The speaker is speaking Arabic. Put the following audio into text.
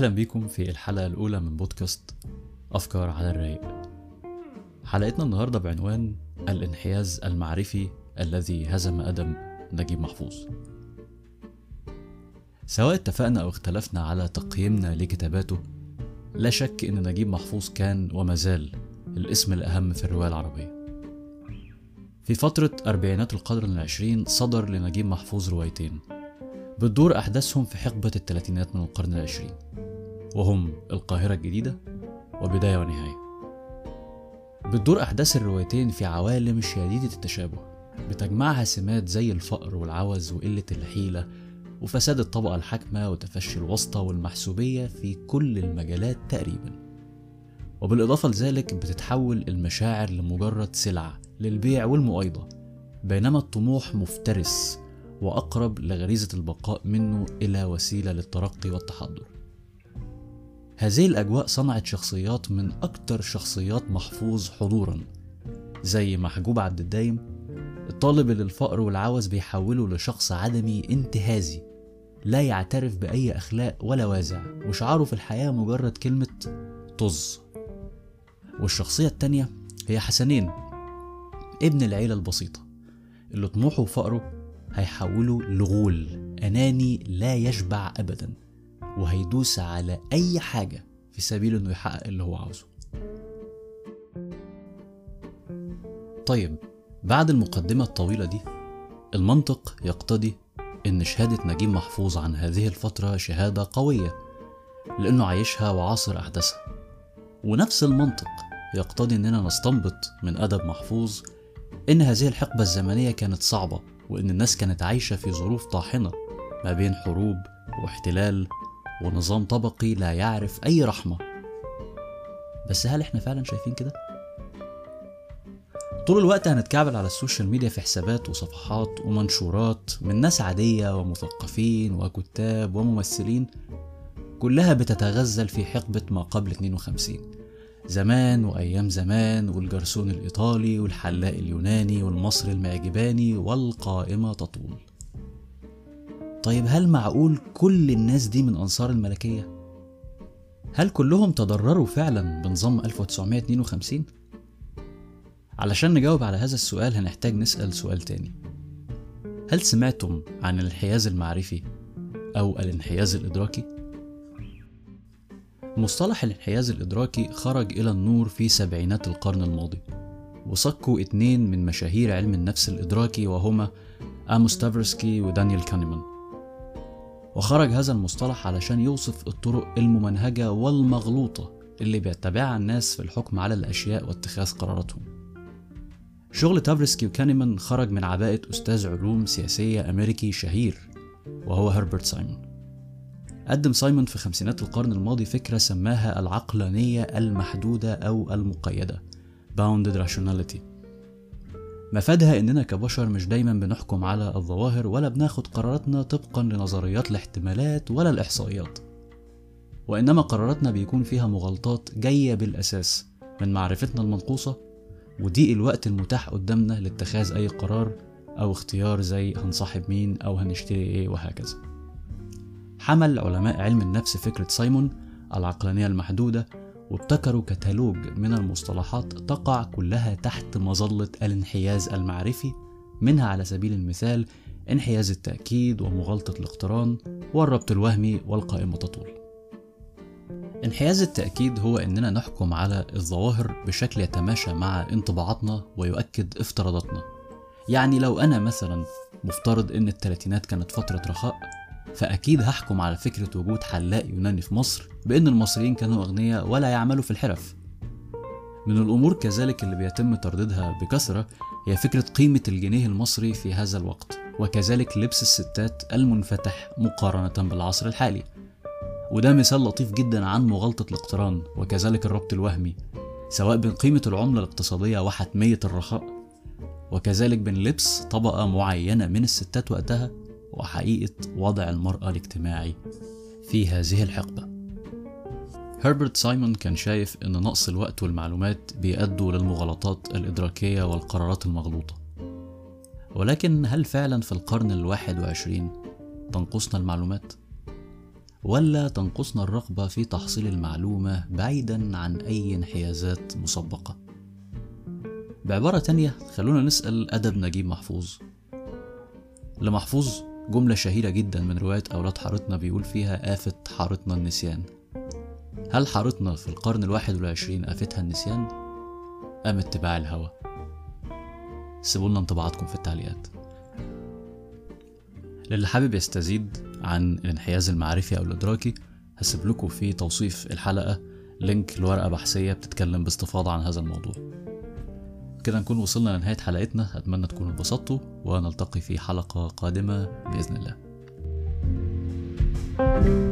أهلا بيكم في الحلقة الأولى من بودكاست أفكار على الرايق. حلقتنا النهاردة بعنوان الانحياز المعرفي الذي هزم أدم نجيب محفوظ. سواء اتفقنا أو اختلفنا على تقييمنا لكتاباته لا شك أن نجيب محفوظ كان وما زال الاسم الأهم في الرواية العربية. في فترة أربعينات القرن العشرين صدر لنجيب محفوظ روايتين بتدور أحداثهم في حقبة الثلاثينات من القرن العشرين. وهم القاهرة الجديدة وبداية ونهاية. بتدور أحداث الروايتين في عوالم شديدة التشابه بتجمعها سمات زي الفقر والعوز وقلة الحيلة وفساد الطبقة الحاكمة وتفشي الواسطة والمحسوبية في كل المجالات تقريبا. وبالإضافة لذلك بتتحول المشاعر لمجرد سلعة للبيع والمؤايضة بينما الطموح مفترس وأقرب لغريزة البقاء منه إلى وسيلة للترقي والتحضر. هذه الأجواء صنعت شخصيات من أكتر شخصيات محفوظ حضورا زي محجوب عبد الدايم الطالب اللي الفقر والعوز بيحوله لشخص عدمي انتهازي لا يعترف بأي أخلاق ولا وازع وشعاره في الحياة مجرد كلمة طز. والشخصية التانية هي حسنين ابن العيلة البسيطة اللي طموحه وفقره هيحوله لغول أناني لا يشبع أبدا. وهيدوس على أي حاجة في سبيل إنه يحقق اللي هو عاوزه. طيب بعد المقدمة الطويلة دي المنطق يقتضي إن شهادة نجيب محفوظ عن هذه الفترة شهادة قوية لأنه عايشها وعاصر أحداثها. ونفس المنطق يقتضي إننا نستنبط من أدب محفوظ إن هذه الحقبة الزمنية كانت صعبة وإن الناس كانت عايشة في ظروف طاحنة ما بين حروب واحتلال ونظام طبقي لا يعرف أي رحمة. بس هل إحنا فعلا شايفين كده؟ طول الوقت هنتكعبل على السوشيال ميديا في حسابات وصفحات ومنشورات من ناس عادية ومثقفين وكتاب وممثلين كلها بتتغزل في حقبة ما قبل 52 زمان وأيام زمان والجرسون الإيطالي والحلاق اليوناني والمصري المعجباني والقائمة تطول. طيب هل معقول كل الناس دي من أنصار الملكية؟ هل كلهم تضرروا فعلا بنظام 1952؟ علشان نجاوب على هذا السؤال هنحتاج نسأل سؤال تاني هل سمعتم عن الانحياز المعرفي أو الانحياز الإدراكي؟ مصطلح الانحياز الإدراكي خرج إلى النور في سبعينات القرن الماضي وصكوا اتنين من مشاهير علم النفس الإدراكي وهما آموس تافرسكي ودانيال كانيمان وخرج هذا المصطلح علشان يوصف الطرق الممنهجة والمغلوطة اللي بيتبعها الناس في الحكم على الأشياء واتخاذ قراراتهم. شغل تافرسكي وكانيمان خرج من عباءة أستاذ علوم سياسية أمريكي شهير وهو هربرت سايمون. قدم سايمون في خمسينات القرن الماضي فكرة سماها العقلانية المحدودة أو المقيدة Bounded Rationality. مفادها إننا كبشر مش دايما بنحكم على الظواهر ولا بناخد قراراتنا طبقا لنظريات الاحتمالات ولا الإحصائيات. وإنما قراراتنا بيكون فيها مغالطات جاية بالأساس من معرفتنا المنقوصة وضيق الوقت المتاح قدامنا لاتخاذ أي قرار أو اختيار زي هنصاحب مين أو هنشتري إيه وهكذا. حمل علماء علم النفس فكرة سايمون العقلانية المحدودة وابتكروا كتالوج من المصطلحات تقع كلها تحت مظلة الانحياز المعرفي منها على سبيل المثال انحياز التأكيد ومغالطة الاقتران والربط الوهمي والقائمة تطول. انحياز التأكيد هو إننا نحكم على الظواهر بشكل يتماشى مع انطباعاتنا ويؤكد افتراضاتنا. يعني لو أنا مثلا مفترض إن التلاتينات كانت فترة رخاء فأكيد هحكم على فكرة وجود حلاق يوناني في مصر بأن المصريين كانوا أغنياء ولا يعملوا في الحرف. من الأمور كذلك اللي بيتم ترديدها بكثرة هي فكرة قيمة الجنيه المصري في هذا الوقت وكذلك لبس الستات المنفتح مقارنة بالعصر الحالي. وده مثال لطيف جدا عن مغالطة الاقتران وكذلك الربط الوهمي سواء بين قيمة العملة الاقتصادية وحتمية الرخاء وكذلك بين لبس طبقة معينة من الستات وقتها وحقيقة وضع المرأة الاجتماعي في هذه الحقبة. هربرت سايمون كان شايف أن نقص الوقت والمعلومات بيؤدوا للمغالطات الإدراكية والقرارات المغلوطة. ولكن هل فعلا في القرن الواحد وعشرين تنقصنا المعلومات؟ ولا تنقصنا الرغبة في تحصيل المعلومة بعيدا عن أي انحيازات مسبقة؟ بعبارة تانية خلونا نسأل أدب نجيب محفوظ. لمحفوظ جملة شهيرة جدا من رواية أولاد حارتنا بيقول فيها آفة حارتنا النسيان. هل حارتنا في القرن الواحد والعشرين آفتها النسيان؟ أم اتباع الهوى؟ سيبولنا انطباعاتكم في التعليقات. للي حابب يستزيد عن الانحياز المعرفي أو الإدراكي هسيب لكم في توصيف الحلقة لينك لورقة بحثية بتتكلم باستفاضة عن هذا الموضوع. كده نكون وصلنا لنهاية حلقتنا. أتمنى تكونوا انبسطتوا ونلتقي في حلقة قادمة بإذن الله. thank you